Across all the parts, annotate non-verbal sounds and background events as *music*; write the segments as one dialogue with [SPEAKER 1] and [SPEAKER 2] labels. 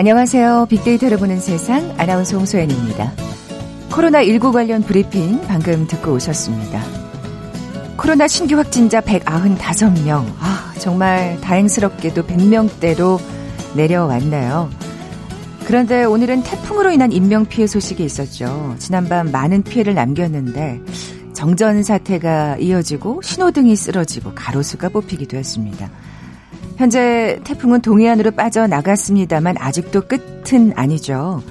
[SPEAKER 1] 안녕하세요. 빅데이터를 보는 세상 아나운서 홍소연입니다. 코로나19 관련 브리핑 방금 듣고 오셨습니다. 코로나 신규 확진자 195명. 아, 정말 다행스럽게도 100명대로 내려왔나요? 그런데 오늘은 태풍으로 인한 인명 피해 소식이 있었죠. 지난밤 많은 피해를 남겼는데 정전 사태가 이어지고 신호등이 쓰러지고 가로수가 뽑히기도 했습니다. 현재 태풍은 동해안으로 빠져나갔습니다만 아직도 끝은 아니죠.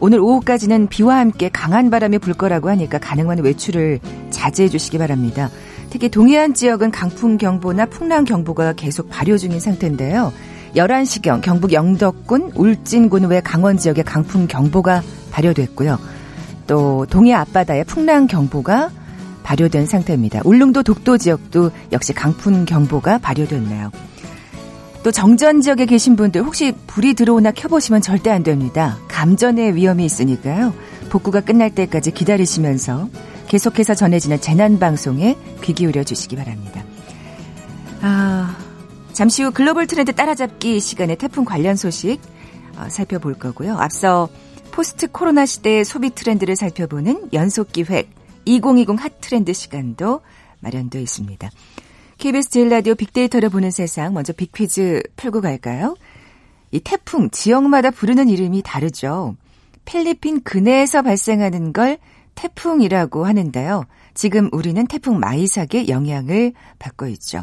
[SPEAKER 1] 오늘 오후까지는 비와 함께 강한 바람이 불 거라고 하니까 가능한 외출을 자제해 주시기 바랍니다. 특히 동해안 지역은 강풍 경보나 풍랑 경보가 계속 발효 중인 상태인데요. 11시경 경북 영덕군 울진군 외 강원 지역에 강풍 경보가 발효됐고요. 또 동해 앞바다에 풍랑 경보가 발효된 상태입니다. 울릉도 독도 지역도 역시 강풍 경보가 발효됐네요. 또 정전 지역에 계신 분들 혹시 불이 들어오나 켜보시면 절대 안 됩니다. 감전의 위험이 있으니까요. 복구가 끝날 때까지 기다리시면서 계속해서 전해지는 재난방송에 귀 기울여 주시기 바랍니다. 아, 잠시 후 글로벌 트렌드 따라잡기 시간에 태풍 관련 소식 어, 살펴볼 거고요. 앞서 포스트 코로나 시대의 소비 트렌드를 살펴보는 연속 기획 2020 hot trend 시간도 마련되어 있습니다. KBS 제일 라디오 빅데이터를 보는 세상 먼저 빅퀴즈 풀고 갈까요? 이 태풍 지역마다 부르는 이름이 다르죠. 필리핀 근해에서 발생하는 걸 태풍이라고 하는데요. 지금 우리는 태풍 마이삭의 영향을 받고 있죠.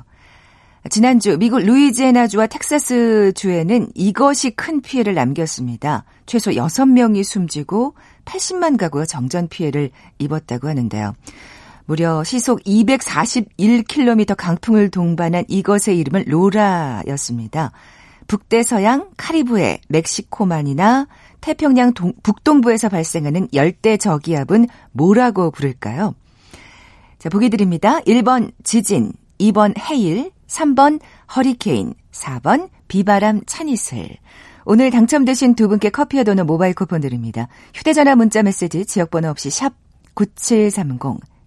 [SPEAKER 1] 지난주 미국 루이지애나주와 텍사스주에는 이것이 큰 피해를 남겼습니다. 최소 6명이 숨지고 80만 가구가 정전 피해를 입었다고 하는데요. 무려 시속 241km 강풍을 동반한 이것의 이름은 로라였습니다. 북대서양 카리브해, 멕시코만이나 태평양 동, 북동부에서 발생하는 열대 저기압은 뭐라고 부를까요? 자, 보기 드립니다. 1번 지진, 2번 해일, 3번 허리케인, 4번 비바람 찬이슬. 오늘 당첨되신 두 분께 커피와 도넛 모바일 쿠폰 드립니다. 휴대전화 문자 메시지 지역번호 없이 샵 9730,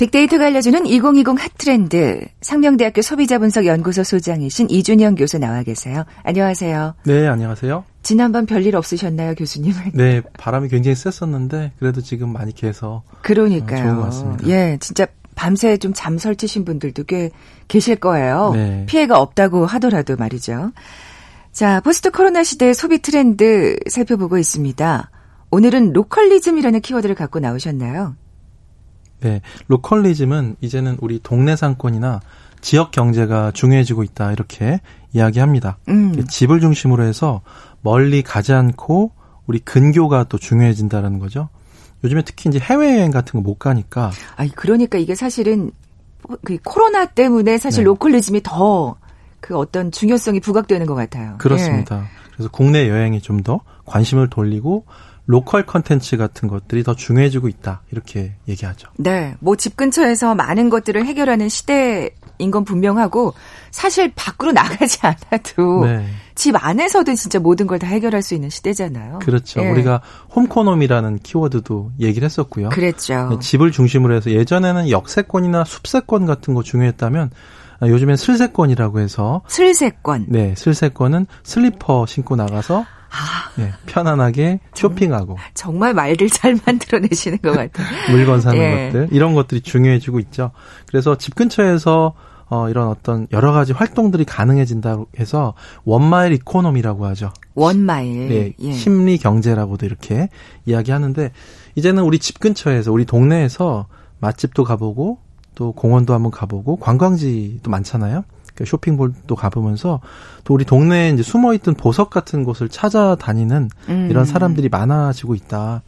[SPEAKER 1] 빅데이터가 알려주는 2020 핫트렌드 상명대학교 소비자분석연구소 소장이신 이준영 교수 나와 계세요. 안녕하세요.
[SPEAKER 2] 네, 안녕하세요.
[SPEAKER 1] 지난번 별일 없으셨나요, 교수님?
[SPEAKER 2] 네, 바람이 굉장히 셌었는데 그래도 지금 많이 개서
[SPEAKER 1] 그러니까요.
[SPEAKER 2] 어, 좋은 것 같습니다.
[SPEAKER 1] 예, 진짜 밤새 좀 잠 설치신 분들도 꽤 계실 거예요.
[SPEAKER 2] 네.
[SPEAKER 1] 피해가 없다고 하더라도 말이죠. 자, 포스트 코로나 시대의 소비 트렌드 살펴보고 있습니다. 오늘은 localism이라는 키워드를 갖고 나오셨나요?
[SPEAKER 2] 네, localism은 이제는 우리 동네 상권이나 지역 경제가 중요해지고 있다 이렇게 이야기합니다.
[SPEAKER 1] 음.
[SPEAKER 2] 집을 중심으로 해서 멀리 가지 않고 우리 근교가 또 중요해진다는 거죠. 요즘에 특히 이제 해외여행 같은 거 못 가니까.
[SPEAKER 1] 아니 그러니까 이게 사실은 그 코로나 때문에 사실
[SPEAKER 2] 네.
[SPEAKER 1] localism이 더 그 어떤 중요성이 부각되는 것 같아요.
[SPEAKER 2] 그렇습니다. 그래서 국내 여행에 좀 더 관심을 돌리고 로컬 컨텐츠 같은 것들이 더 중요해지고 있다 이렇게 얘기하죠.
[SPEAKER 1] 네, 뭐 집 근처에서 많은 것들을 해결하는 시대인 건 분명하고 사실 밖으로 *laughs* 나가지 않아도
[SPEAKER 2] 네.
[SPEAKER 1] 집 안에서도 진짜 모든 걸 다 해결할 수 있는 시대잖아요.
[SPEAKER 2] 그렇죠.
[SPEAKER 1] 예.
[SPEAKER 2] 우리가 홈코놈이라는 키워드도 얘기를 했었고요.
[SPEAKER 1] 그랬죠.
[SPEAKER 2] 네, 집을 중심으로 해서 예전에는 역세권이나 숲세권 같은 거 중요했다면 아, 요즘엔 슬세권이라고 해서
[SPEAKER 1] 슬세권.
[SPEAKER 2] 네 슬세권은 슬리퍼 신고 나가서
[SPEAKER 1] 아,
[SPEAKER 2] 네, 편안하게 쇼핑하고
[SPEAKER 1] 정말 말들 잘 만들어내시는 것 같아요.
[SPEAKER 2] 물건 사는
[SPEAKER 1] 예.
[SPEAKER 2] 것들 이런 것들이 중요해지고 있죠. 그래서 집 근처에서 어, 이런 어떤 여러 가지 활동들이 가능해진다고 해서 one mile economy라고 하죠.
[SPEAKER 1] one mile.
[SPEAKER 2] 네,
[SPEAKER 1] 예.
[SPEAKER 2] 십리 경제라고도 이렇게 이야기하는데 이제는 우리 집 근처에서 우리 동네에서 맛집도 가보고 또 공원도 한번 가보고 관광지도 많잖아요. 그 쇼핑몰도 가보면서 또 우리 동네에 이제 숨어있던 보석 같은 곳을 찾아다니는
[SPEAKER 1] 음.
[SPEAKER 2] 이런 사람들이 많아지고 있다.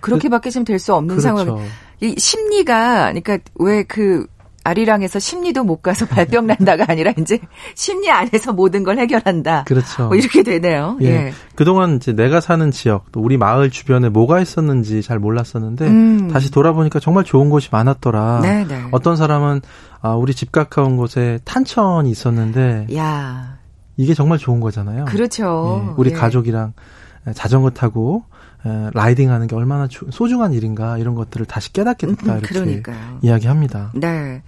[SPEAKER 1] 그렇게밖에 지금 될 수 없는
[SPEAKER 2] 그렇죠.
[SPEAKER 1] 상황. 이 심리가 그러니까 왜그 아리랑에서 심리도 못 가서 *laughs* 발병 난다가 아니라 이제 심리 안에서 모든 걸 해결한다.
[SPEAKER 2] 그렇죠.
[SPEAKER 1] 뭐 이렇게 되네요.
[SPEAKER 2] 예.
[SPEAKER 1] 예.
[SPEAKER 2] 그동안 이제 내가 사는 지역, 또 우리 마을 주변에 뭐가 있었는지 잘 몰랐었는데
[SPEAKER 1] 음.
[SPEAKER 2] 다시 돌아보니까 정말 좋은 곳이 많았더라.
[SPEAKER 1] 네, 네.
[SPEAKER 2] 어떤 사람은 아, 우리 집 가까운 곳에 탄천이 있었는데
[SPEAKER 1] 야,
[SPEAKER 2] 이게 정말 좋은 거잖아요.
[SPEAKER 1] 그렇죠.
[SPEAKER 2] 예, 우리
[SPEAKER 1] 예.
[SPEAKER 2] 가족이랑 자전거 타고 에, 라이딩 하는 게 얼마나 조- 소중한 일인가 이런 것들을 다시 깨닫게 됐다
[SPEAKER 1] 음,
[SPEAKER 2] 이렇게
[SPEAKER 1] 그러니까요.
[SPEAKER 2] 이야기합니다.
[SPEAKER 1] 네.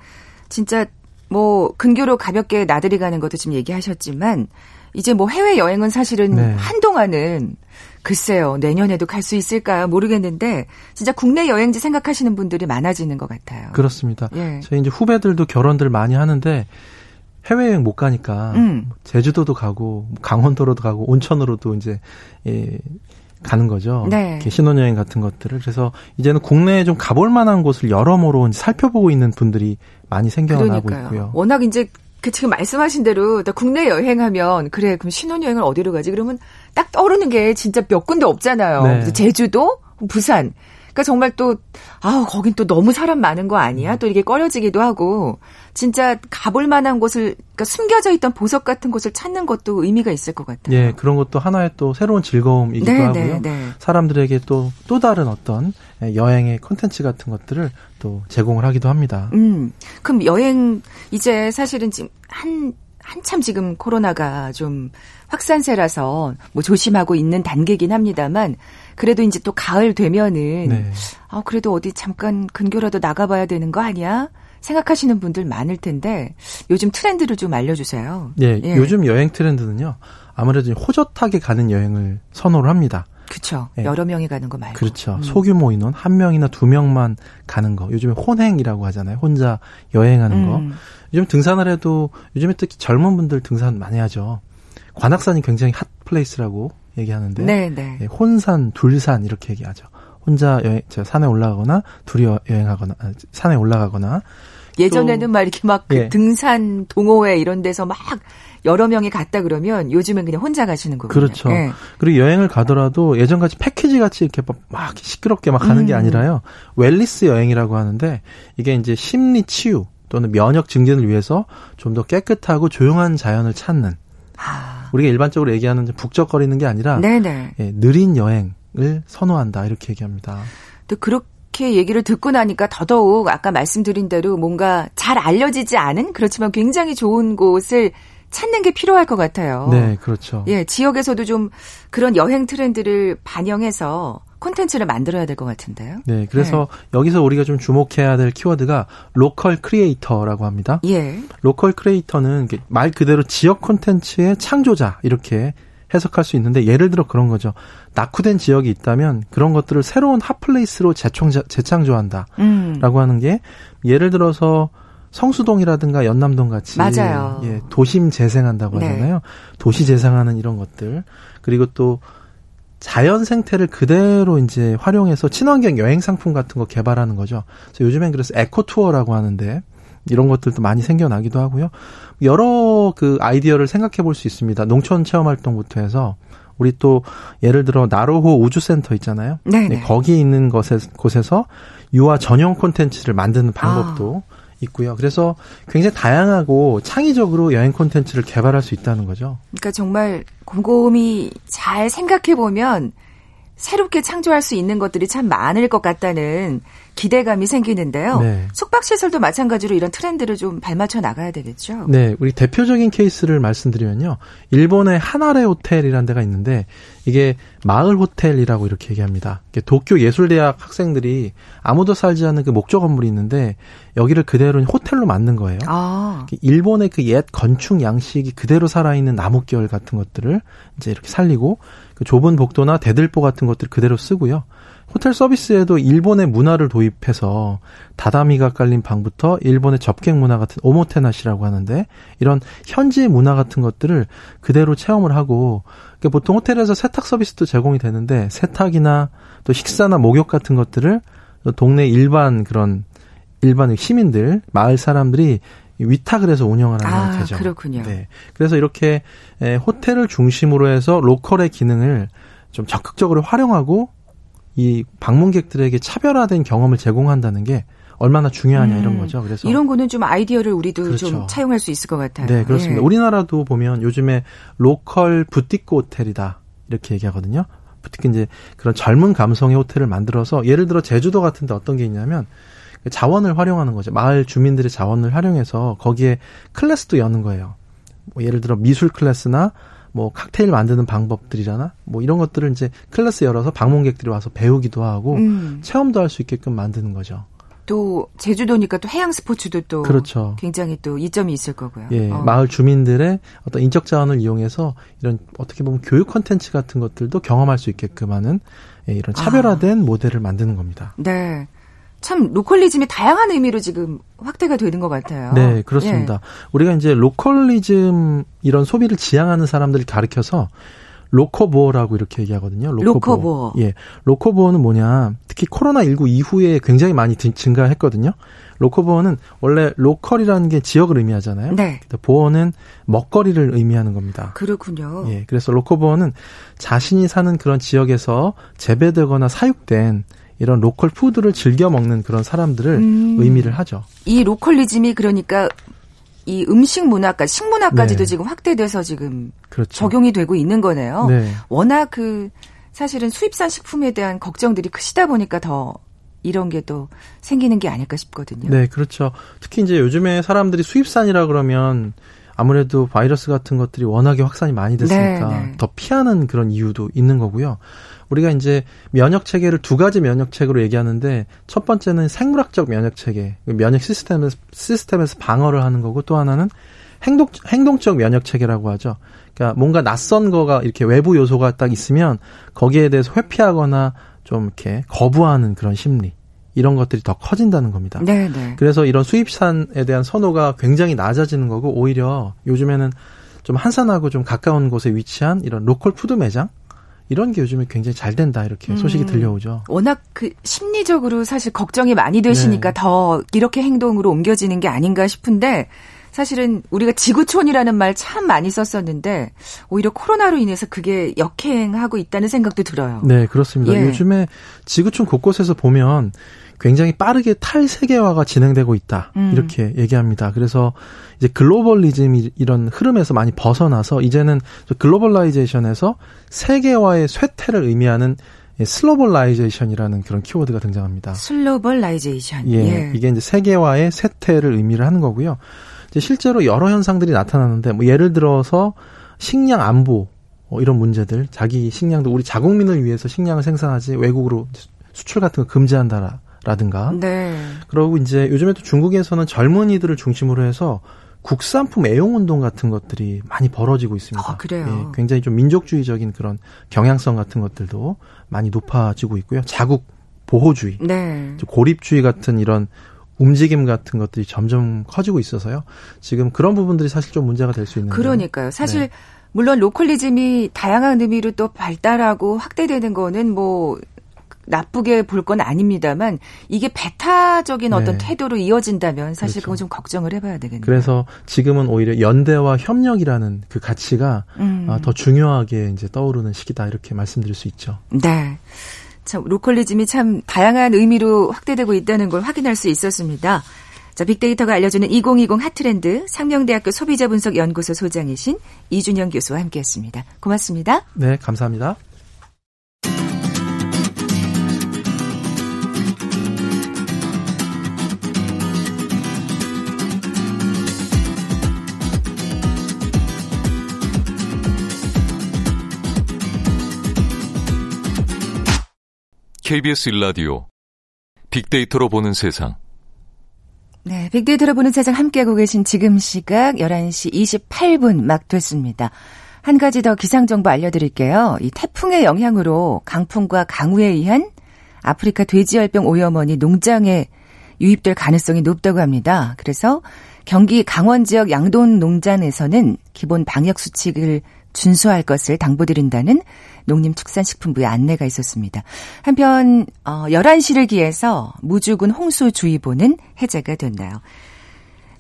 [SPEAKER 1] 진짜 뭐 근교로 가볍게 나들이 가는 것도 지금 얘기하셨지만 이제 뭐 해외 여행은 사실은
[SPEAKER 2] 네.
[SPEAKER 1] 한동안은 글쎄요 내년에도 갈 수 있을까 모르겠는데 진짜 국내 여행지 생각하시는 분들이 많아지는 것 같아요.
[SPEAKER 2] 그렇습니다.
[SPEAKER 1] 예.
[SPEAKER 2] 저희 이제 후배들도 결혼들 많이 하는데 해외여행 못 가니까
[SPEAKER 1] 음.
[SPEAKER 2] 제주도도 가고 강원도로도 가고 온천으로도 이제 예, 가는 거죠.
[SPEAKER 1] 네.
[SPEAKER 2] 신혼여행 같은 것들을 그래서 이제는 국내에 좀 가볼 만한 곳을 여러모로 살펴보고 있는 분들이 많이 생겨나고
[SPEAKER 1] 그러니까요.
[SPEAKER 2] 있고요.
[SPEAKER 1] 워낙 이제 그 지금 말씀하신 대로 나 국내 여행하면 그래 그럼 신혼여행을 어디로 가지? 그러면 딱 떠오르는 게 진짜 몇 군데 없잖아요.
[SPEAKER 2] 네.
[SPEAKER 1] 제주도, 부산. 그러니까 정말 또 아, 거긴 또 너무 사람 많은 거 아니야? 또 이게 꺼려지기도 하고 진짜 가볼 만한 곳을 그러니까 숨겨져 있던 보석 같은 곳을 찾는 것도 의미가 있을 것 같아요.
[SPEAKER 2] 예, 그런 것도 하나의 또 새로운 즐거움이기도
[SPEAKER 1] 네,
[SPEAKER 2] 하고요.
[SPEAKER 1] 네, 네.
[SPEAKER 2] 사람들에게 또또 다른 어떤 예, 여행의 콘텐츠 같은 것들을 또 제공을 하기도 합니다.
[SPEAKER 1] 음. 그럼 여행 이제 사실은 지금 한 한참 지금 코로나가 좀 확산세라서 뭐 조심하고 있는 단계긴 합니다만 그래도 이제 또 가을 되면은
[SPEAKER 2] 네.
[SPEAKER 1] 아 그래도 어디 잠깐 근교라도 나가봐야 되는 거 아니야? 생각하시는 분들 많을 텐데 요즘 트렌드를 좀 알려주세요.
[SPEAKER 2] 예,
[SPEAKER 1] 예.
[SPEAKER 2] 요즘 여행 트렌드는요. 아무래도 호젓하게 가는 여행을 선호를 합니다.
[SPEAKER 1] 그쵸.
[SPEAKER 2] 예.
[SPEAKER 1] 여러 명이 가는 거 말고.
[SPEAKER 2] 그렇죠.
[SPEAKER 1] 음.
[SPEAKER 2] 소규모 인원 한 명이나 두 명만 가는 거. 요즘에 혼행이라고 하잖아요. 혼자 여행하는 거.
[SPEAKER 1] 음.
[SPEAKER 2] 요즘 등산을 해도 요즘에 특히 젊은 분들 등산 많이 하죠. 관악산이 굉장히 핫 플레이스라고 얘기하는데
[SPEAKER 1] 네, 네.
[SPEAKER 2] 예, 혼산, 둘산 이렇게 얘기하죠. 혼자 여행, 저 산에 올라가거나 둘이 여- 여행하거나 아, 산에 올라가거나
[SPEAKER 1] 예전에는 막 이렇게 막그
[SPEAKER 2] 예.
[SPEAKER 1] 등산 동호회 이런 데서 막 여러 명이 갔다 그러면 요즘은 그냥 혼자 가시는 거군요.
[SPEAKER 2] 그렇죠.
[SPEAKER 1] 예.
[SPEAKER 2] 그리고 여행을 가더라도 예전같이 패키지 같이 이렇게 막- 막 시끄럽게 막 가는 게
[SPEAKER 1] 음.
[SPEAKER 2] 아니라요. 웰리스 여행이라고 하는데 이게 이제 심리 치유 또는 면역 증진을 위해서 좀 더 깨끗하고 조용한 자연을 찾는
[SPEAKER 1] 아,
[SPEAKER 2] 우리가 일반적으로 얘기하는 북적거리는 게 아니라
[SPEAKER 1] 네네.
[SPEAKER 2] 예, 느린 여행을 선호한다 이렇게 얘기합니다.
[SPEAKER 1] 또 그렇게 얘기를 듣고 나니까 더더욱 아까 말씀드린 대로 뭔가 잘 알려지지 않은 그렇지만 굉장히 좋은 곳을 찾는 게 필요할 것 같아요.
[SPEAKER 2] 네, 그렇죠.
[SPEAKER 1] 예, 지역에서도 좀 그런 여행 트렌드를 반영해서 콘텐츠를 만들어야 될 것 같은데요.
[SPEAKER 2] 네, 그래서 여기서 우리가 좀 주목해야 될 키워드가 local creator라고 합니다.
[SPEAKER 1] 예.
[SPEAKER 2] local creator는 말 그대로 지역 콘텐츠의 창조자 이렇게 해석할 수 있는데 예를 들어 그런 거죠. 낙후된 지역이 있다면 그런 것들을 새로운 hot place로 재창조, 재창조한다라고
[SPEAKER 1] 음.
[SPEAKER 2] 하는 게 예를 들어서 성수동이라든가 연남동 같이
[SPEAKER 1] 맞아요.
[SPEAKER 2] 예, 도심 재생한다고
[SPEAKER 1] 네.
[SPEAKER 2] 하잖아요. 도시 재생하는 이런 것들 그리고 또 자연 생태를 그대로 이제 활용해서 친환경 여행 상품 같은 거 개발하는 거죠. 그래서 요즘엔 그래서 eco tour라고 하는데 이런 것들도 많이 생겨나기도 하고요. 여러 그 아이디어를 생각해 볼 수 있습니다. 농촌 체험 활동부터 해서 우리 또 예를 들어 나로호 우주센터 있잖아요.
[SPEAKER 1] 네네.
[SPEAKER 2] 네, 거기 있는 것에, 곳에서 유아 전용 콘텐츠를 만드는 방법도
[SPEAKER 1] 아.
[SPEAKER 2] 있고요. 그래서 굉장히 다양하고 창의적으로 여행 콘텐츠를 개발할 수 있다는 거죠.
[SPEAKER 1] 그러니까 정말 곰곰이 잘 생각해 보면 새롭게 창조할 수 있는 것들이 참 많을 것 같다는 기대감이 생기는데요.
[SPEAKER 2] 네.
[SPEAKER 1] 숙박시설도 마찬가지로 이런 트렌드를 좀 발맞춰 나가야 되겠죠.
[SPEAKER 2] 네, 우리 대표적인 케이스를 말씀드리면요. 일본의 하나레 호텔이라는 데가 있는데 이게 마을 호텔이라고 이렇게 얘기합니다. 도쿄 예술대학 학생들이 아무도 살지 않는 그 목조 건물이 있는데 여기를 그대로 호텔로 만든 거예요.
[SPEAKER 1] 아,
[SPEAKER 2] 일본의 그 옛 건축 양식이 그대로 살아있는 나무결 같은 것들을 이제 이렇게 살리고 그 좁은 복도나 대들보 같은 것들 을 그대로 쓰고요. 호텔 서비스에도 일본의 문화를 도입해서 다다미가 깔린 방부터 일본의 접객 문화 같은 오모테나시라고 하는데 이런 현지의 문화 같은 것들을 그대로 체험을 하고 그러니까 보통 호텔에서 세탁 서비스도 제공이 되는데 세탁이나 또 식사나 목욕 같은 것들을 동네 일반 그런 일반 시민들 마을 사람들이 위탁을 해서 운영을 하는
[SPEAKER 1] 아,
[SPEAKER 2] 형태죠.
[SPEAKER 1] 그렇군요.
[SPEAKER 2] 네. 그래서 이렇게 에, 호텔을 중심으로 해서 local의 기능을 좀 적극적으로 활용하고 이 방문객들에게 차별화된 경험을 제공한다는 게 얼마나 중요하냐 음. 이런 거죠. 그래서
[SPEAKER 1] 이런 거는 좀 아이디어를 우리도 그렇죠. 좀 차용할 수 있을 것 같아요.
[SPEAKER 2] 네, 그렇습니다. 예. 우리나라도 보면 요즘에 local 부티크 호텔이다 이렇게 얘기하거든요. 부티크 이제 그런 젊은 감성의 호텔을 만들어서 예를 들어 제주도 같은데 어떤 게 있냐면 자원을 활용하는 거죠. 마을 주민들의 자원을 활용해서 거기에 클래스도 여는 거예요. 뭐 예를 들어 미술 클래스나 뭐 칵테일 만드는 방법들이잖아. 뭐 이런 것들을 이제 클래스 열어서 방문객들이 와서 배우기도 하고 음. 체험도 할 수 있게끔 만드는 거죠.
[SPEAKER 1] 또 제주도니까 또 해양 스포츠도 또 그렇죠. 굉장히 또 이점이 있을 거고요.
[SPEAKER 2] 예, 어. 마을 주민들의 어떤 인적 자원을 이용해서 이런 어떻게 보면 교육 콘텐츠 같은 것들도 경험할 수 있게끔 하는 예, 이런 차별화된 아. 모델을 만드는 겁니다.
[SPEAKER 1] 네. 참 localism이 다양한 의미로 지금 확대가 되는 것 같아요.
[SPEAKER 2] 네, 그렇습니다. 예. 우리가 이제 localism 이런 소비를 지향하는 사람들을 가르켜서 locavore라고 이렇게 얘기하거든요.
[SPEAKER 1] locavore. locavore.
[SPEAKER 2] 예. locavore는 뭐냐. 특히 코로나 19 이후에 굉장히 많이 증가했거든요. locavore는 원래 local이라는 게 지역을 의미하잖아요. 네. vore는 먹거리를 의미하는 겁니다.
[SPEAKER 1] 그렇군요.
[SPEAKER 2] 예. 그래서 locavore는 자신이 사는 그런 지역에서 재배되거나 사육된 이런 local food를 즐겨 먹는 그런 사람들을 음. 의미를 하죠.
[SPEAKER 1] 이 localism이 그러니까 이 음식 문화까 식문화까지도 네. 지금 확대돼서 지금 그렇죠. 적용이 되고 있는 거네요. 네. 워낙 그 사실은 수입산 식품에 대한 걱정들이 크시다 보니까 더 이런 게 또 생기는 게 아닐까 싶거든요.
[SPEAKER 2] 네, 그렇죠. 특히 이제 요즘에 사람들이 수입산이라 그러면 아무래도 바이러스 같은 것들이 워낙에 확산이 많이 됐으니까 네, 네. 더 피하는 그런 이유도 있는 거고요. 우리가 이제 면역 체계를 두 가지 면역 체계로 얘기하는데 첫 번째는 생물학적 면역 체계, 면역 시스템에서 시스템에서 방어를 하는 거고 또 하나는 행동 행동적 면역 체계라고 하죠. 그러니까 뭔가 낯선 거가 이렇게 외부 요소가 딱 있으면 거기에 대해서 회피하거나 좀 이렇게 거부하는 그런 심리. 이런 것들이 더 커진다는 겁니다. 네네. 네. 그래서 이런 수입산에 대한 선호가 굉장히 낮아지는 거고 오히려 요즘에는 좀 한산하고 좀 가까운 곳에 위치한 이런 local food 매장 이런 게 요즘에 굉장히 잘 된다 이렇게 음. 소식이 들려오죠.
[SPEAKER 1] 워낙 그 심리적으로 사실 걱정이 많이 되시니까 네. 더 이렇게 행동으로 옮겨지는 게 아닌가 싶은데 사실은 우리가 지구촌이라는 말 참 많이 썼었는데 오히려 코로나로 인해서 그게 역행하고 있다는 생각도 들어요.
[SPEAKER 2] 네, 그렇습니다. 예. 요즘에 지구촌 곳곳에서 보면 굉장히 빠르게 탈세계화가 진행되고 있다. 음. 이렇게 얘기합니다. 그래서 이제 globalism 이런 흐름에서 많이 벗어나서 이제는 globalization에서 세계화의 쇠퇴를 의미하는 slowbalization이라는 그런 키워드가 등장합니다.
[SPEAKER 1] slowbalization.
[SPEAKER 2] 예, 예. 이게 이제 세계화의 쇠퇴를 의미를 하는 거고요. 실제로 여러 현상들이 나타나는데 뭐 예를 들어서 식량 안보 뭐 이런 문제들, 자기 식량도 우리 자국민을 위해서 식량을 생산하지 외국으로 수출 같은 거 금지한다라 라든가. 네. 그리고 이제 요즘에 또 중국에서는 젊은이들을 중심으로 해서 국산품 애용 운동 같은 것들이 많이 벌어지고 있습니다.
[SPEAKER 1] 아, 그래요.
[SPEAKER 2] 예, 굉장히 좀 민족주의적인 그런 경향성 같은 것들도 많이 높아지고 있고요. 자국 보호주의, 네. 고립주의 같은 이런 움직임 같은 것들이 점점 커지고 있어서요. 지금 그런 부분들이 사실 좀 문제가 될 수 있는
[SPEAKER 1] 그러니까요. 사실 네. 물론 로컬리즘이 다양한 의미로 또 발달하고 확대되는 거는 뭐 나쁘게 볼 건 아닙니다만 이게 배타적인 네. 어떤 태도로 이어진다면 사실 그렇죠. 그건 좀 걱정을 해봐야 되겠네요.
[SPEAKER 2] 그래서 지금은 오히려 연대와 협력이라는 그 가치가 음. 아, 더 중요하게 이제 떠오르는 시기다 이렇게 말씀드릴 수 있죠.
[SPEAKER 1] 네. 참 로컬리즘이 참 다양한 의미로 확대되고 있다는 걸 확인할 수 있었습니다. 자, 빅데이터가 알려주는 2020 핫트렌드 상명대학교 소비자분석연구소 소장이신 이준영 교수와 함께했습니다. 고맙습니다.
[SPEAKER 2] 네, 감사합니다.
[SPEAKER 3] KBS 일라디오 빅데이터로 보는 세상.
[SPEAKER 1] 네, 빅데이터로 보는 세상 함께하고 계신 지금 시각 11시 28분 막 됐습니다. 한 가지 더 기상 정보 알려드릴게요. 이 태풍의 영향으로 강풍과 강우에 의한 아프리카 돼지열병 오염원이 농장에 유입될 가능성이 높다고 합니다. 그래서 경기 강원 지역 양돈 농장에서는 기본 방역 수칙을 준수할 것을 당부드린다는 농림축산식품부의 안내가 있었습니다. 한편 어 11시를 기해서 무주군 홍수주의보는 해제가 됐나요?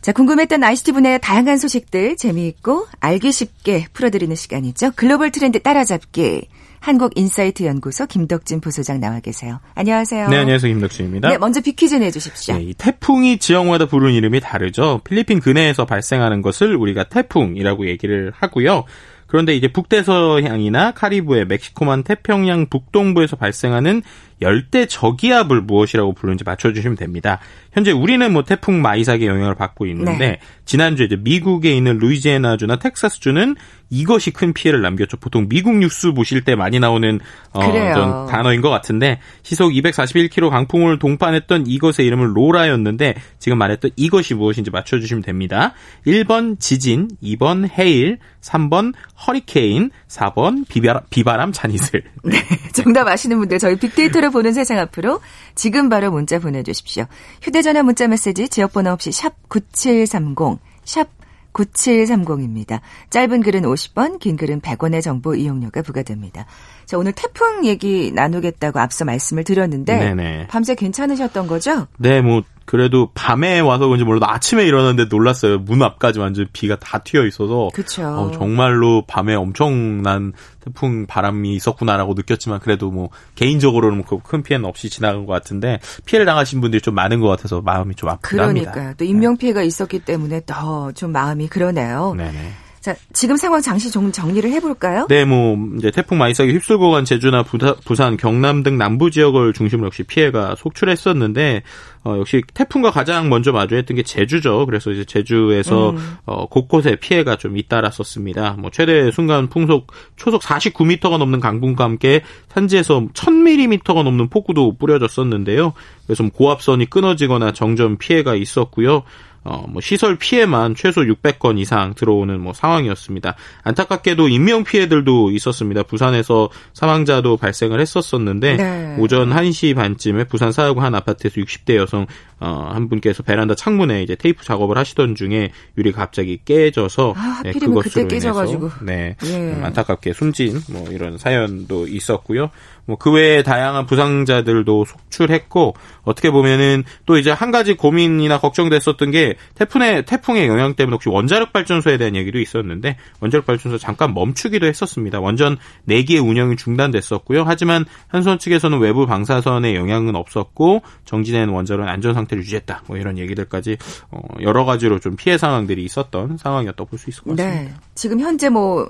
[SPEAKER 1] 자, 궁금했던 ICT 분야의 다양한 소식들 재미있고 알기 쉽게 풀어드리는 시간이죠. 글로벌 트렌드 따라잡기. 한국인사이트 연구소 김덕진 부소장 나와 계세요. 안녕하세요.
[SPEAKER 4] 네, 안녕하세요. 김덕진입니다.
[SPEAKER 1] 네, 먼저 비퀴즈 내주십시오.
[SPEAKER 4] 네, 이 태풍이 지역마다 부르는 이름이 다르죠. 필리핀 근해에서 발생하는 것을 우리가 태풍이라고 얘기를 하고요. 그런데 이제 북대서양이나 카리브해, 멕시코만 태평양 북동부에서 발생하는 열대 저기압을 무엇이라고 부르는지 맞춰주시면 됩니다. 현재 우리는 뭐 태풍 마이삭의 영향을 받고 있는데
[SPEAKER 1] 네.
[SPEAKER 4] 지난주에 이제 미국에 있는 루이지애나주나 텍사스주는 이것이 큰 피해를 남겼죠. 보통 미국 뉴스 보실 때 많이 나오는 어,
[SPEAKER 1] 그래요.
[SPEAKER 4] 단어인 것 같은데 시속 241km 강풍을 동반했던 이것의 이름은 로라였는데 지금 말했던 이것이 무엇인지 맞춰주시면 됩니다. 1번 지진, 2번 해일, 3번 허리케인, 4번 비바람, 비바람 잔이슬. *laughs*
[SPEAKER 1] 정답 아시는 분들 저희 빅데이터를 보는 세상 앞으로 지금 바로 문자 보내주십시오. 휴대 전화 문자 메시지 지역번호 없이 샵 9730, 샵 9730입니다. 짧은 글은 50원, 긴 글은 100원의 정보 이용료가 부과됩니다. 자, 오늘 태풍 얘기 나누겠다고 앞서 말씀을 드렸는데
[SPEAKER 4] 네네.
[SPEAKER 1] 밤새 괜찮으셨던 거죠?
[SPEAKER 4] 네, 뭐 그래도 밤에 와서 그런지 몰라도 아침에 일어났는데 놀랐어요. 문 앞까지 완전 비가 다 튀어 있어서
[SPEAKER 1] 그쵸.
[SPEAKER 4] 어, 정말로 밤에 엄청난 태풍 바람이 있었구나라고 느꼈지만 그래도 뭐 개인적으로는 그큰 피해는 없이 지나간 것 같은데 피해를 당하신 분들이 좀 많은 것 같아서 마음이 좀 아프다
[SPEAKER 1] 그러니까요. 또 인명 피해가 있었기 때문에 더 좀 마음이 그러네요.
[SPEAKER 4] 네네.
[SPEAKER 1] 자, 지금 상황 잠시 좀 정리를 해볼까요?
[SPEAKER 4] 네, 뭐 이제 태풍 마이삭이 휩쓸고 간 제주나 부사- 부산, 경남 등 남부 지역을 중심으로 역시 피해가 속출했었는데 어, 역시 태풍과 가장 먼저 마주했던 게 제주죠. 그래서 이제 제주에서
[SPEAKER 1] 음.
[SPEAKER 4] 어, 곳곳에 피해가 좀 잇따랐었습니다. 뭐 최대 순간 풍속 초속 49m가 넘는 강풍과 함께 산지에서 1000mm가 넘는 폭우도 뿌려졌었는데요. 그래서 뭐 고압선이 끊어지거나 정전 피해가 있었고요. 어, 뭐 시설 피해만 최소 600건 이상 들어오는 뭐 상황이었습니다. 안타깝게도 인명 피해들도 있었습니다. 부산에서 사망자도 발생을 했었었는데
[SPEAKER 1] 네.
[SPEAKER 4] 오전 1시 반쯤에 부산 사하구 한 아파트에서 60대 여성 어, 한 분께서 베란다 창문에 이제 테이프 작업을 하시던 중에 유리가 갑자기 깨져서
[SPEAKER 1] 아,
[SPEAKER 4] 네, 그것으로
[SPEAKER 1] 그때
[SPEAKER 4] 인해서
[SPEAKER 1] 깨져가지고.
[SPEAKER 4] 네,
[SPEAKER 1] 예.
[SPEAKER 4] 좀 안타깝게 숨진 뭐 이런 사연도 있었고요. 뭐 그 외에 다양한 부상자들도 속출했고 어떻게 보면은 또 이제 한 가지 고민이나 걱정됐었던 게 태풍의 태풍의 영향 때문에 혹시 원자력 발전소에 대한 얘기도 있었는데 원자력 발전소 잠깐 멈추기도 했었습니다. 원전 4기의 운영이 중단됐었고요. 하지만 한수원 측에서는 외부 방사선의 영향은 없었고 정진된 원자로는 안전 상태 를 유지했다. 뭐 이런 얘기들까지 어, 여러 가지로 좀 피해 상황들이 있었던 상황이었다고 볼 수 있을 것 같습니다.
[SPEAKER 1] 네. 지금 현재 뭐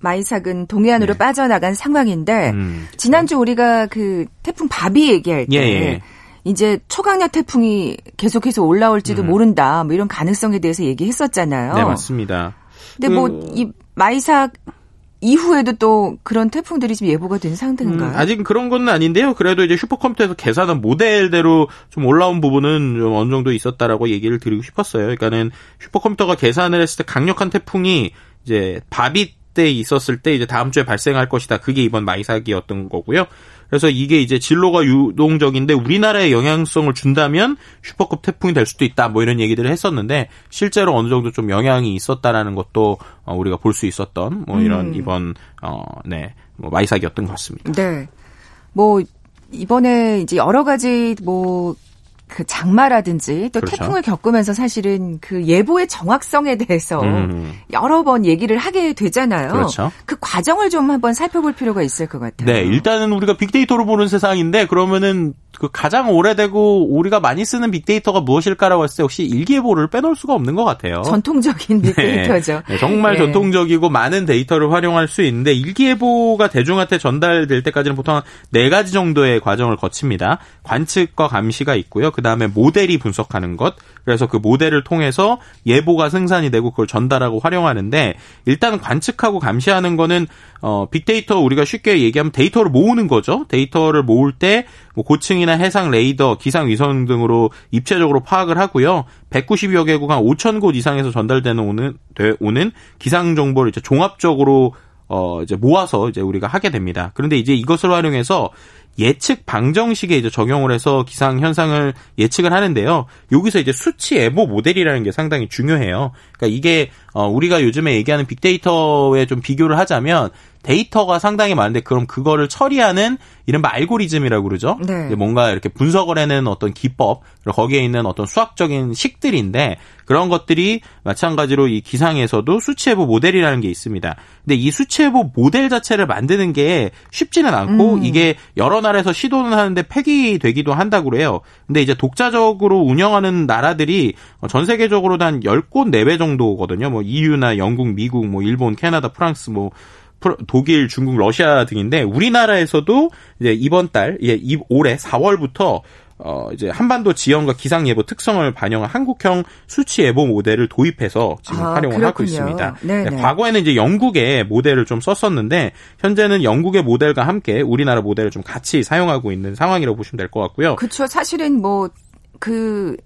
[SPEAKER 1] 마이삭은 동해안으로
[SPEAKER 4] 네.
[SPEAKER 1] 빠져나간 상황인데
[SPEAKER 4] 음, 그렇죠.
[SPEAKER 1] 지난주 우리가 그 태풍 바비 얘기할 때
[SPEAKER 4] 예, 예.
[SPEAKER 1] 이제 초강력 태풍이 계속해서 올라올지도 모른다. 뭐 이런 가능성에 대해서 얘기했었잖아요.
[SPEAKER 4] 네, 맞습니다.
[SPEAKER 1] 근데
[SPEAKER 4] 그-
[SPEAKER 1] 뭐이 마이삭 이후에도 또 그런 태풍들이 지금 예보가 된 상태인가요?
[SPEAKER 4] 음, 아직 그런 건 아닌데요. 그래도 이제 슈퍼컴퓨터에서 계산한 모델대로 좀 올라온 부분은 좀 어느 정도 있었다라고 얘기를 드리고 싶었어요. 그러니까는 슈퍼컴퓨터가 계산을 했을 때 강력한 태풍이 이제 바비 때 있었을 때 이제 다음 주에 발생할 것이다. 그게 이번 마이삭이었던 거고요. 그래서 이게 이제 진로가 유동적인데 우리나라에 영향성을 준다면 슈퍼급 태풍이 될 수도 있다. 뭐 이런 얘기들을 했었는데 실제로 어느 정도 좀 영향이 있었다라는 것도 어, 우리가 볼 수 있었던 뭐 이런
[SPEAKER 1] 음.
[SPEAKER 4] 이번 어네 뭐 마이삭이었던 것 같습니다.
[SPEAKER 1] 네. 뭐 이번에 이제 여러 가지 뭐 그 장마라든지 또
[SPEAKER 4] 그렇죠.
[SPEAKER 1] 태풍을 겪으면서 사실은 그 예보의 정확성에 대해서
[SPEAKER 4] 음.
[SPEAKER 1] 여러 번 얘기를 하게 되잖아요.
[SPEAKER 4] 그렇죠.
[SPEAKER 1] 그 과정을 좀 한번 살펴볼 필요가 있을 것 같아요.
[SPEAKER 4] 네, 일단은 우리가 빅데이터로 보는 세상인데 그러면은 그 가장 오래되고 우리가 많이 쓰는 빅데이터가 무엇일까라고 했을 때 역시 일기예보를 빼놓을 수가 없는 것 같아요.
[SPEAKER 1] 전통적인 *laughs* 빅데이터죠.
[SPEAKER 4] 네, 정말
[SPEAKER 1] 네.
[SPEAKER 4] 전통적이고 많은 데이터를 활용할 수 있는데 일기예보가 대중한테 전달될 때까지는 보통 한네 가지 정도의 과정을 거칩니다. 관측과 감시가 있고요. 그 다음에 모델이 분석하는 것. 그래서 그 모델을 통해서 예보가 생산이 되고 그걸 전달하고 활용하는데 일단 관측하고 감시하는 거는 어 빅데이터 우리가 쉽게 얘기하면 데이터를 모으는 거죠. 데이터를 모을 때 뭐 고층이나 해상 레이더, 기상 위성 등으로 입체적으로 파악을 하고요. 190여 개국 한 5천 곳 이상에서 전달되는 오는 돼 오는 기상 정보를 이제 종합적으로 어 이제 모아서 이제 우리가 하게 됩니다. 그런데 이제 이것을 활용해서 예측 방정식에 이제 적용을 해서 기상 현상을 예측을 하는데요. 여기서 이제 수치 예보 모델이라는 게 상당히 중요해요. 그러니까 이게 어 우리가 요즘에 얘기하는 빅데이터에 좀 비교를 하자면 데이터가 상당히 많은데 그럼 그거를 처리하는 이른바 알고리즘이라고 그러죠.
[SPEAKER 1] 네.
[SPEAKER 4] 뭔가 이렇게 분석을 해내는 어떤 기법, 거기에 있는 어떤 수학적인 식들인데 그런 것들이 마찬가지로 이 기상에서도 수치해보 모델이라는 게 있습니다. 근데 이 수치해보 모델 자체를 만드는 게 쉽지는 않고
[SPEAKER 1] 음.
[SPEAKER 4] 이게 여러 나라에서 시도는 하는데 폐기되기도 한다고 그래요. 근데 이제 독자적으로 운영하는 나라들이 전 세계적으로 한 10곳 4배 정도거든요. 뭐 EU나 영국, 미국, 뭐 일본, 캐나다, 프랑스 뭐 독일, 중국, 러시아 등인데 우리나라에서도 이제 이번 달, 예, 이- 올해 4월부터 어 이제 한반도 지형과 기상 예보 특성을 반영한 한국형 수치 예보 모델을 도입해서 지금
[SPEAKER 1] 아,
[SPEAKER 4] 활용을 하고
[SPEAKER 1] 그렇군요.
[SPEAKER 4] 있습니다.
[SPEAKER 1] 네네.
[SPEAKER 4] 네, 과거에는 이제 영국의 모델을 좀 썼었는데 현재는 영국의 모델과 함께 우리나라 모델을 좀 같이 사용하고 있는 상황이라고 보시면 될 것 같고요.
[SPEAKER 1] 그렇죠. 사실은 뭐그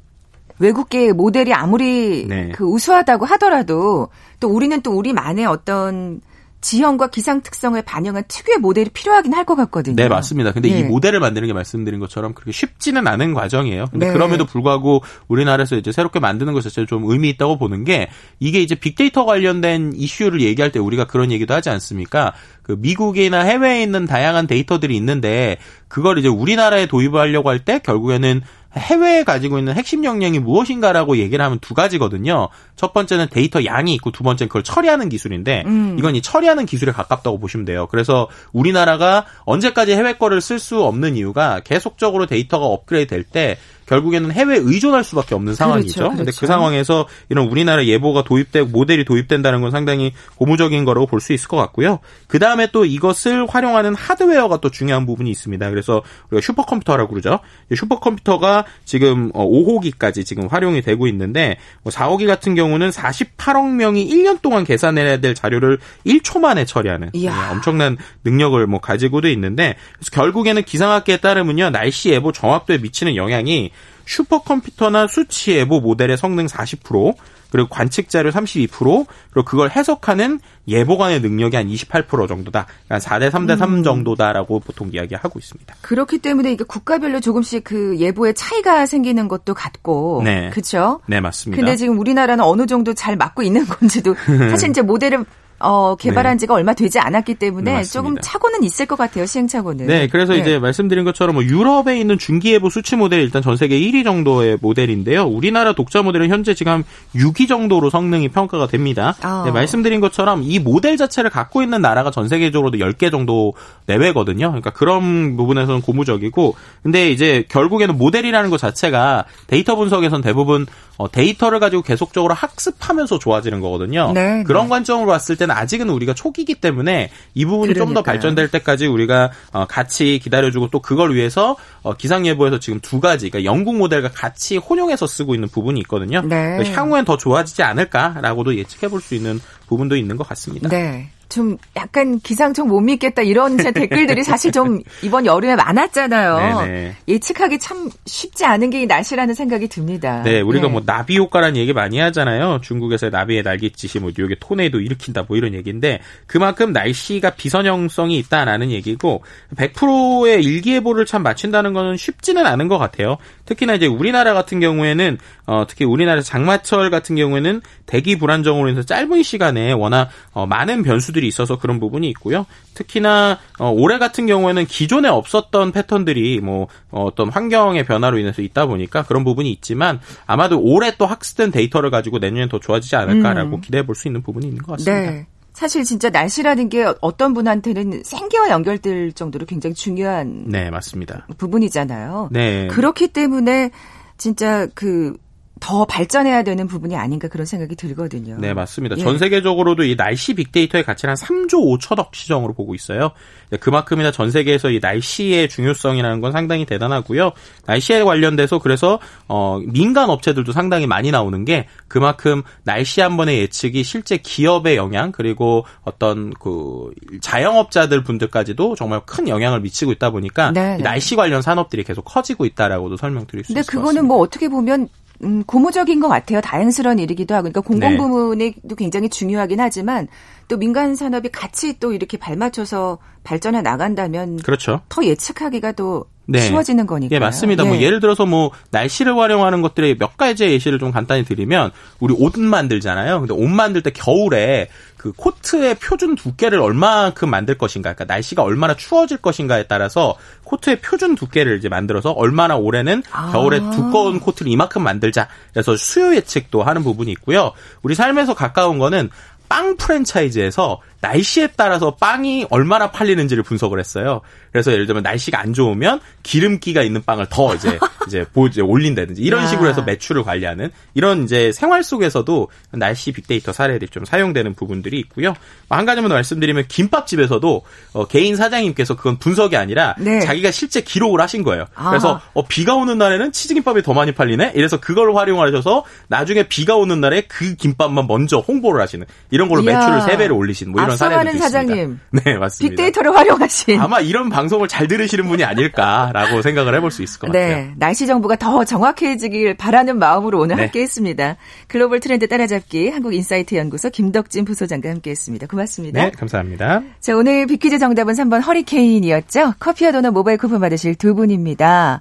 [SPEAKER 1] 외국계 모델이 아무리
[SPEAKER 4] 네.
[SPEAKER 1] 그 우수하다고 하더라도 또 우리는 또 우리만의 어떤 지형과 기상 특성을 반영한 특유의 모델이 필요하긴 할 것 같거든요.
[SPEAKER 4] 네, 맞습니다. 근데 이
[SPEAKER 1] 예.
[SPEAKER 4] 모델을 만드는 게 말씀드린 것처럼 그렇게 쉽지는 않은 과정이에요. 근데
[SPEAKER 1] 네.
[SPEAKER 4] 그럼에도 불구하고 우리나라에서 이제 새롭게 만드는 것 자체는 좀 의미 있다고 보는 게 이게 이제 빅데이터 관련된 이슈를 얘기할 때 우리가 그런 얘기도 하지 않습니까? 그 미국이나 해외에 있는 다양한 데이터들이 있는데 그걸 이제 우리나라에 도입하려고 할 때 결국에는 해외에 가지고 있는 핵심 역량이 무엇인가라고 얘기를 하면 두 가지거든요. 첫 번째는 데이터 양이 있고 두 번째는 그걸 처리하는 기술인데
[SPEAKER 1] 음.
[SPEAKER 4] 이건 이 처리하는 기술에 가깝다고 보시면 돼요. 그래서 우리나라가 언제까지 해외 거를 쓸 수 없는 이유가 계속적으로 데이터가 업그레이드 될 때 결국에는 해외에 의존할 수밖에 없는 상황이죠.
[SPEAKER 1] 그렇죠,
[SPEAKER 4] 근데
[SPEAKER 1] 그렇죠.
[SPEAKER 4] 그 상황에서 이런 우리나라 예보가 도입되고 모델이 도입된다는 건 상당히 고무적인 거라고 볼 수 있을 것 같고요. 그 다음에 또 이것을 활용하는 하드웨어가 또 중요한 부분이 있습니다. 그래서 우리가 슈퍼컴퓨터라고 그러죠. 이 슈퍼컴퓨터가 지금 어, 5호기까지 지금 활용이 되고 있는데 뭐 4호기 같은 경우는 48억 명이 1년 동안 계산해야 될 자료를 1초 만에 처리하는
[SPEAKER 1] 이야.
[SPEAKER 4] 네, 엄청난 능력을 뭐 가지고도 있는데 그래서 결국에는 기상학계에 따르면요 날씨 예보 정확도에 미치는 영향이 슈퍼컴퓨터나 수치 예보 모델의 성능 40% 그리고 관측 자료 32% 그리고 그걸 해석하는 예보관의 능력이 한 28% 정도다. 그러니까 4대 3대 3 정도다라고 보통 이야기하고 있습니다.
[SPEAKER 1] 그렇기 때문에 이게 국가별로 조금씩 그 예보에 차이가 생기는 것도 같고,
[SPEAKER 4] 네.
[SPEAKER 1] 그렇죠?
[SPEAKER 4] 네, 맞습니다.
[SPEAKER 1] 근데 지금 우리나라는 어느 정도 잘 맞고 있는 건지도 *laughs* 사실 이제 모델을 어, 개발한 지가 얼마 되지 않았기 때문에
[SPEAKER 4] 네, 맞습니다.
[SPEAKER 1] 조금 차고는 있을 것 같아요, 시행착오는.
[SPEAKER 4] 네, 그래서 이제 말씀드린 것처럼 뭐 유럽에 있는 중기예보 수치 모델이 일단 전 세계 1위 정도의 모델인데요. 우리나라 독자 모델은 현재 지금 한 6위 정도로 성능이 평가가 됩니다.
[SPEAKER 1] 아.
[SPEAKER 4] 네, 말씀드린 것처럼 이 모델 자체를 갖고 있는 나라가 전 세계적으로도 10개 정도 내외거든요. 그러니까 그런 부분에서는 고무적이고 근데 이제 결국에는 모델이라는 것 자체가 데이터 분석에선 대부분 어, 데이터를 가지고 계속적으로 학습하면서 좋아지는 거거든요.
[SPEAKER 1] 네,
[SPEAKER 4] 그런
[SPEAKER 1] 네.
[SPEAKER 4] 관점으로 봤을 때는 아직은 우리가 초기이기 때문에 이 부분이 좀 더. 발전될 때까지 우리가 어, 같이 기다려주고 또 그걸 위해서 어, 기상 예보에서 지금 두 가지, 그러니까 영국 모델과 같이 혼용해서 쓰고 있는 부분이 있거든요.
[SPEAKER 1] 네.
[SPEAKER 4] 그래서 향후엔 더 좋아지지 않을까라고도 예측해 볼 수 있는 부분도 있는 것 같습니다.
[SPEAKER 1] 네. 좀 약간 기상청 못 믿겠다 이런 제 댓글들이 사실 좀 이번 여름에 많았잖아요.
[SPEAKER 4] 네네.
[SPEAKER 1] 예측하기 참 쉽지 않은 게 이 날씨라는 생각이 듭니다.
[SPEAKER 4] 네, 우리가
[SPEAKER 1] 예.
[SPEAKER 4] 뭐 나비 효과라는 얘기 많이 하잖아요. 중국에서 나비의 날갯짓이 뭐 뉴욕에 토네이도 일으킨다 뭐 이런 얘기인데 그만큼 날씨가 비선형성이 있다라는 얘기고 100%의 일기예보를 참 맞춘다는 거는 쉽지는 않은 것 같아요. 특히나 이제 우리나라 같은 경우에는 어, 특히 우리나라 장마철 같은 경우에는 대기 불안정으로 인해서 짧은 시간에 워낙 어, 많은 변수들이 있어서 그런 부분이 있고요. 특히나 어, 올해 같은 경우에는 기존에 없었던 패턴들이 뭐 어, 어떤 환경의 변화로 인해서 있다 보니까 그런 부분이 있지만 아마도 올해 또 학습된 데이터를 가지고 내년에 더 좋아지지 않을까라고 기대해 볼 수 있는 부분이 있는 것 같습니다.
[SPEAKER 1] 네. 사실 진짜 날씨라는 게 어떤 분한테는 생계와 연결될 정도로 굉장히 중요한
[SPEAKER 4] 네, 맞습니다.
[SPEAKER 1] 부분이잖아요.
[SPEAKER 4] 네.
[SPEAKER 1] 그렇기 때문에 진짜 그 더 발전해야 되는 부분이 아닌가 그런 생각이 들거든요.
[SPEAKER 4] 네, 맞습니다.
[SPEAKER 1] 예.
[SPEAKER 4] 전 세계적으로도 이 날씨 빅데이터의 가치를 한 3조 5천억 시정으로 보고 있어요. 네, 그만큼이나 전 세계에서 이 날씨의 중요성이라는 건 상당히 대단하고요. 날씨에 관련돼서 그래서 어 민간 업체들도 상당히 많이 나오는 게 그만큼 날씨 한 번의 예측이 실제 기업의 영향 그리고 어떤 그 자영업자들 분들까지도 정말 큰 영향을 미치고 있다 보니까
[SPEAKER 1] 네,
[SPEAKER 4] 이
[SPEAKER 1] 네.
[SPEAKER 4] 날씨 관련 산업들이 계속 커지고 있다라고도 설명드릴 수
[SPEAKER 1] 근데
[SPEAKER 4] 있을 것
[SPEAKER 1] 그거는
[SPEAKER 4] 같습니다.
[SPEAKER 1] 뭐 어떻게 보면 음, 고무적인 것 같아요. 다행스러운 일이기도 하고. 그러니까 공공
[SPEAKER 4] 네.
[SPEAKER 1] 부문이 굉장히 중요하긴 하지만 또 민간 산업이 같이 또 이렇게 발맞춰서 발전해 나간다면
[SPEAKER 4] 그렇죠.
[SPEAKER 1] 더 예측하기가 또 네. 쉬워지는 거니까.
[SPEAKER 4] 예, 맞습니다. 뭐 예. 뭐 예를 들어서 뭐 날씨를 활용하는 것들의 몇 가지 예시를 좀 간단히 드리면 우리 옷 만들잖아요. 근데 옷 만들 때 겨울에 그 코트의 표준 두께를 얼마만큼 만들 것인가, 그러니까 날씨가 얼마나 추워질 것인가에 따라서 코트의 표준 두께를 이제 만들어서 얼마나 올해는 아. 겨울에 두꺼운 코트를 이만큼 만들자. 그래서 수요 예측도 하는 부분이 있고요. 우리 삶에서 가까운 거는 빵 프랜차이즈에서 날씨에 따라서 빵이 얼마나 팔리는지를 분석을 했어요. 그래서 예를 들면 날씨가 안 좋으면 기름기가 있는 빵을 더 이제 *laughs* 이제 보 이제 올린다든지 이런 식으로 해서 매출을 관리하는 이런 이제 생활 속에서도 날씨 빅데이터 사례들이 좀 사용되는 부분들이 있고요. 뭐한 가지만 더 말씀드리면 김밥집에서도 어, 개인 사장님께서 그건 분석이 아니라 네. 자기가 실제 기록을 하신 거예요. 아. 그래서 어, 비가 오는 날에는 치즈김밥이 더 많이 팔리네. 이래서 그걸 활용하셔서 나중에 비가 오는 날에 그 김밥만 먼저 홍보를 하시는 이런 걸로 이야. 매출을 3배를 올리신 뭐 이런 사례들도 있습니다.
[SPEAKER 1] 사장님. *laughs*
[SPEAKER 4] 네, 맞습니다.
[SPEAKER 1] 빅데이터를 활용하신
[SPEAKER 4] 아마 이런 방송을 잘 들으시는 분이 아닐까라고 *laughs* 생각을 해볼 수 있을 것
[SPEAKER 1] 네,
[SPEAKER 4] 같아요.
[SPEAKER 1] 날씨 정보가 더 정확해지길 바라는 마음으로 오늘 네. 함께했습니다. 글로벌 트렌드 따라잡기 한국인사이트 연구소 김덕진 부소장과 함께했습니다. 고맙습니다.
[SPEAKER 4] 네, 감사합니다.
[SPEAKER 1] 자, 오늘 빅퀴즈 정답은 3번 허리케인이었죠. 커피와 도넛 모바일 쿠폰 받으실 두 분입니다.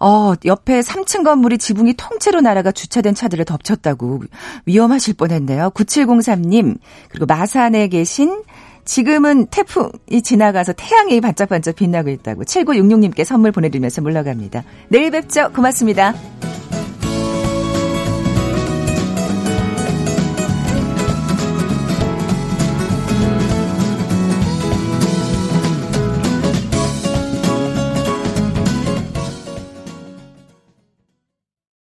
[SPEAKER 1] 어, 옆에 3층 건물이 지붕이 통째로 날아가 주차된 차들을 덮쳤다고 위험하실 뻔했네요. 9703님, 그리고 마산에 계신 지금은 태풍이 지나가서 태양이 반짝반짝 빛나고 있다고 7966님께 선물 보내드리면서 물러갑니다. 내일 뵙죠. 고맙습니다.